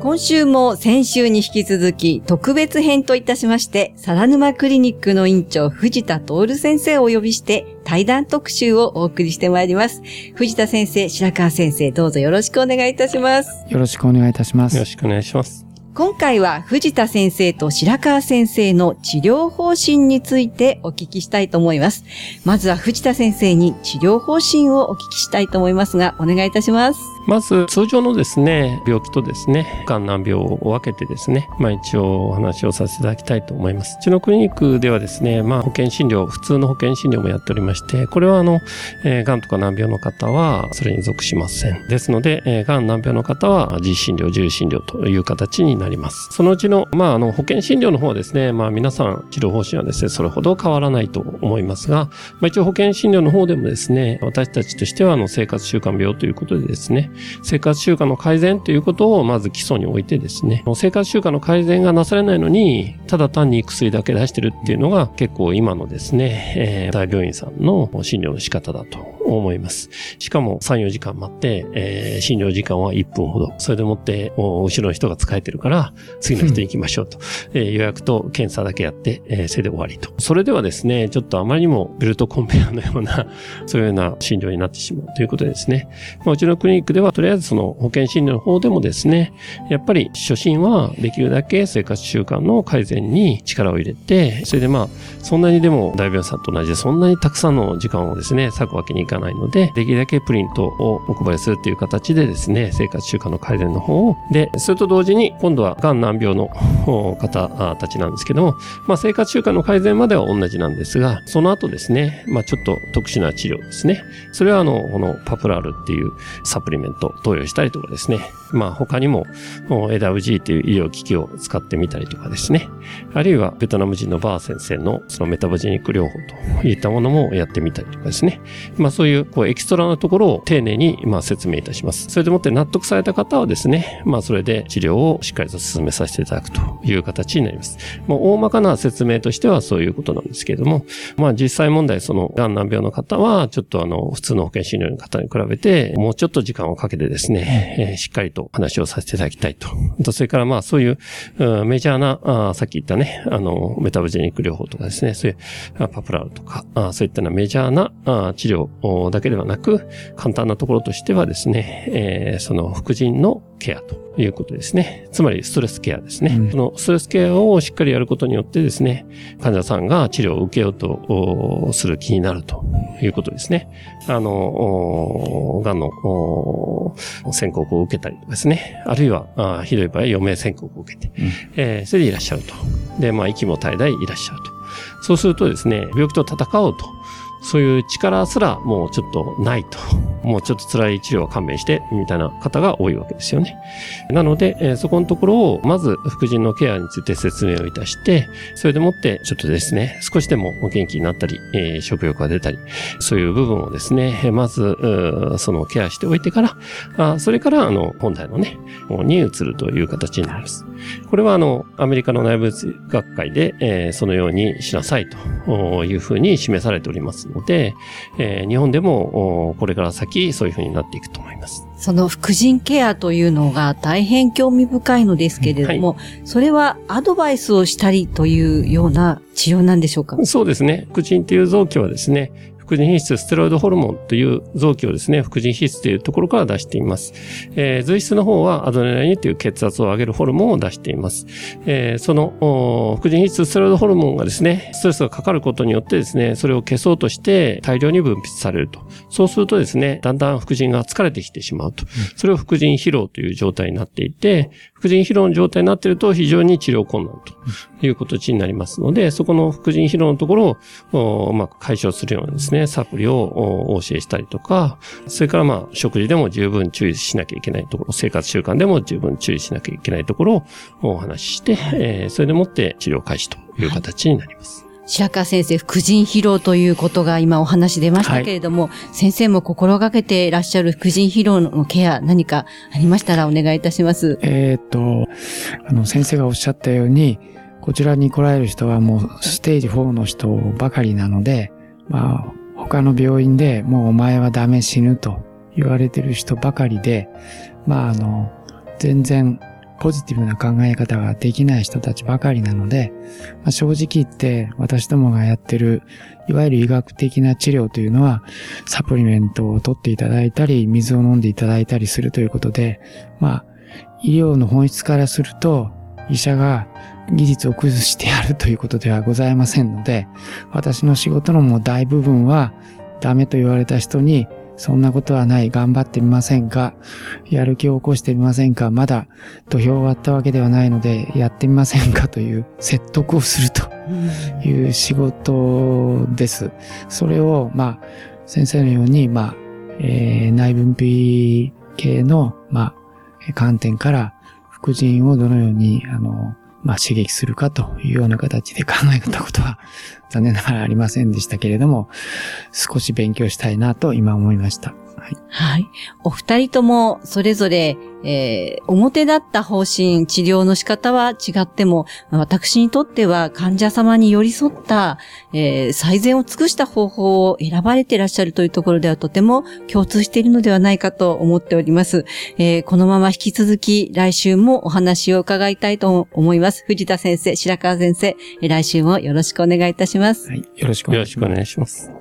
今週も先週に引き続き特別編といたしまして、サ沼クリニックの院長藤田徹先生をお呼びして対談特集をお送りしてまいります。藤田先生、白川先生、どうぞよろしくお願いいたします。よろしくお願いいたします。よろしくお願いします。今回は藤田先生と白川先生の治療方針についてお聞きしたいと思います。まずは藤田先生に治療方針をお聞きしたいと思いますが、お願いいたします。まず、通常のですね、病気とですね、肝難病を分けてですね、まあ一応お話をさせていただきたいと思います。うちのクリニックではですね、まあ保険診療、普通の保険診療もやっておりまして、これはあの、えー、癌とか難病の方はそれに属しません。ですので、えー、癌難病の方は自費診療、自由診療という形になります。そのうちの、まああの、保険診療の方はですね、まあ皆さん治療方針はですね、それほど変わらないと思いますが、まあ一応保険診療の方でもですね、私たちとしてはあの生活習慣病ということでですね、生活習慣の改善ということをまず基礎に置いてですね、生活習慣の改善がなされないのに、ただ単に薬だけ出してるっていうのが結構今のですね、えー、大病院さんの診療の仕方だと思います。しかも3、4時間待って、えー、診療時間は1分ほど。それでもって、後ろの人が疲れてるから、次の人に行きましょうと。えー、予約と検査だけやって、えー、それで終わりと。それではですね、ちょっとあまりにもベルトコンベヤーのような、そういうような診療になってしまうということでですね。まあ、うちのクリニックでは、とりあえずその保険診療の方でもですね、やっぱり初診はできるだけ生活習慣の改善に力を入れて、それでまあ、そんなにでも大病院さんと同じで、そんなにたくさんの時間をですね、割くわけにいかないので、できるだけプリントをお配りするという形でですね、生活習慣の改善の方を、で、それと同時に、今度は癌難病の方たちなんですけども、まあ生活習慣の改善までは同じなんですが、その後ですね、まあちょっと特殊な治療ですね。それはあの、このパプラルっていうサプリメント投与したりとかですね、まあ他にも AWG っていう医療機器を使ってみたりとかですね、あるいはベトナム人のバー先生のそのメタボジェニック療法といったものもやってみたりとかですね、まあそういうこうエキストラなところを丁寧にまあ説明いたします。それでもって納得された方はですね、まあそれで治療をしっかりと進めさせていただくという形になります。もう大まかな説明としてはそういうことなんですけれども、まあ実際問題その癌難病の方はちょっとあの普通の保険診療の方に比べてもうちょっと時間をかけてですね、えー、しっかりとと話をさせていただきたいと。それからまあそういう、メジャーなあ、さっき言ったね、あの、メタボジェニック療法とかですね、そういうパプラルとか、そういったなメジャーなあ治療だけではなく、簡単なところとしてはですね、え、その副腎のケアということですね。つまりストレスケアですね。うん、そのストレスケアをしっかりやることによってですね、患者さんが治療を受けようとする気になるということですね。あの、癌の宣告を受けたりとかですね。あるいは、あひどい場合、余命宣告を受けて、うん、えー、それでいらっしゃると。で、まあ、息も絶え絶えいらっしゃると。そうするとですね、病気と戦おうと。そういう力すらもうちょっとないと。もうちょっと辛い治療は勘弁して、みたいな方が多いわけですよね。なので、えー、そこのところを、まず、副腎のケアについて説明をいたして、それでもって、ちょっとですね、少しでもお元気になったり、えー、食欲が出たり、そういう部分をですね、まず、そのケアしておいてから、あそれから、あの、本体のね、に移るという形になります。これは、あの、アメリカの内部学会で、えー、そのようにしなさいというふうに示されておりますので、えー、日本でも、これから先、そういうふうになっていくと思います。その副腎ケアというのが大変興味深いのですけれども、はい、それはアドバイスをしたりというような治療なんでしょうか？そうですね。副腎っていう臓器はですね、副副腎皮質ステロイドホルモンという臓器をですね、副腎皮質というところから出しています。えー、髄質の方はアドレナリンという血圧を上げるホルモンを出しています。えー、その副腎皮質ステロイドホルモンがですね、ストレスがかかることによってですね、それを消そうとして大量に分泌されると。そうするとですね、だんだん副腎が疲れてきてしまうと。それを副腎疲労という状態になっていて、副腎疲労の状態になっていると非常に治療困難という形になりますので、そこの副腎疲労のところを、まあ、解消するようなですね、サプリをお教えしたりとか、それからまあ、食事でも十分注意しなきゃいけないところ、生活習慣でも十分注意しなきゃいけないところをお話しして、えー、それでもって治療開始という形になります。白川先生、副腎疲労ということが今お話出ましたけれども、はい、先生も心がけていらっしゃる副腎疲労のケア、何かありましたらお願いいたします。えっと、あの、先生がおっしゃったように、こちらに来られる人はもうステージ4の人ばかりなので、まあ、他の病院でもうお前はダメ死ぬと言われてる人ばかりで、まああの、全然ポジティブな考え方ができない人たちばかりなので、まあ、正直言って私どもがやってる、いわゆる医学的な治療というのは、サプリメントを取っていただいたり、水を飲んでいただいたりするということで、まあ、医療の本質からすると、医者が技術を崩してやるということではございませんので、私の仕事のもう大部分は、ダメと言われた人にそんなことはない。頑張ってみませんか？やる気を起こしてみませんか？まだ土俵終わったわけではないので、やってみませんかという説得をするという仕事です。それを、まあ、先生のように、まあ、えー、内分泌系の、まあ、観点から、副腎をどのように、あの、まあ、刺激するかというような形で考えたことは 残念ながらありませんでしたけれども、少し勉強したいなと今思いました。はい。はい。お二人ともそれぞれ、えー、表だった方針、治療の仕方は違っても、私にとっては患者様に寄り添った、えー、最善を尽くした方法を選ばれていらっしゃるというところではとても共通しているのではないかと思っております。えー、このまま引き続き来週もお話を伺いたいと思います。藤田先生、白川先生、来週もよろしくお願いいたします。はい。よろしくお願いします。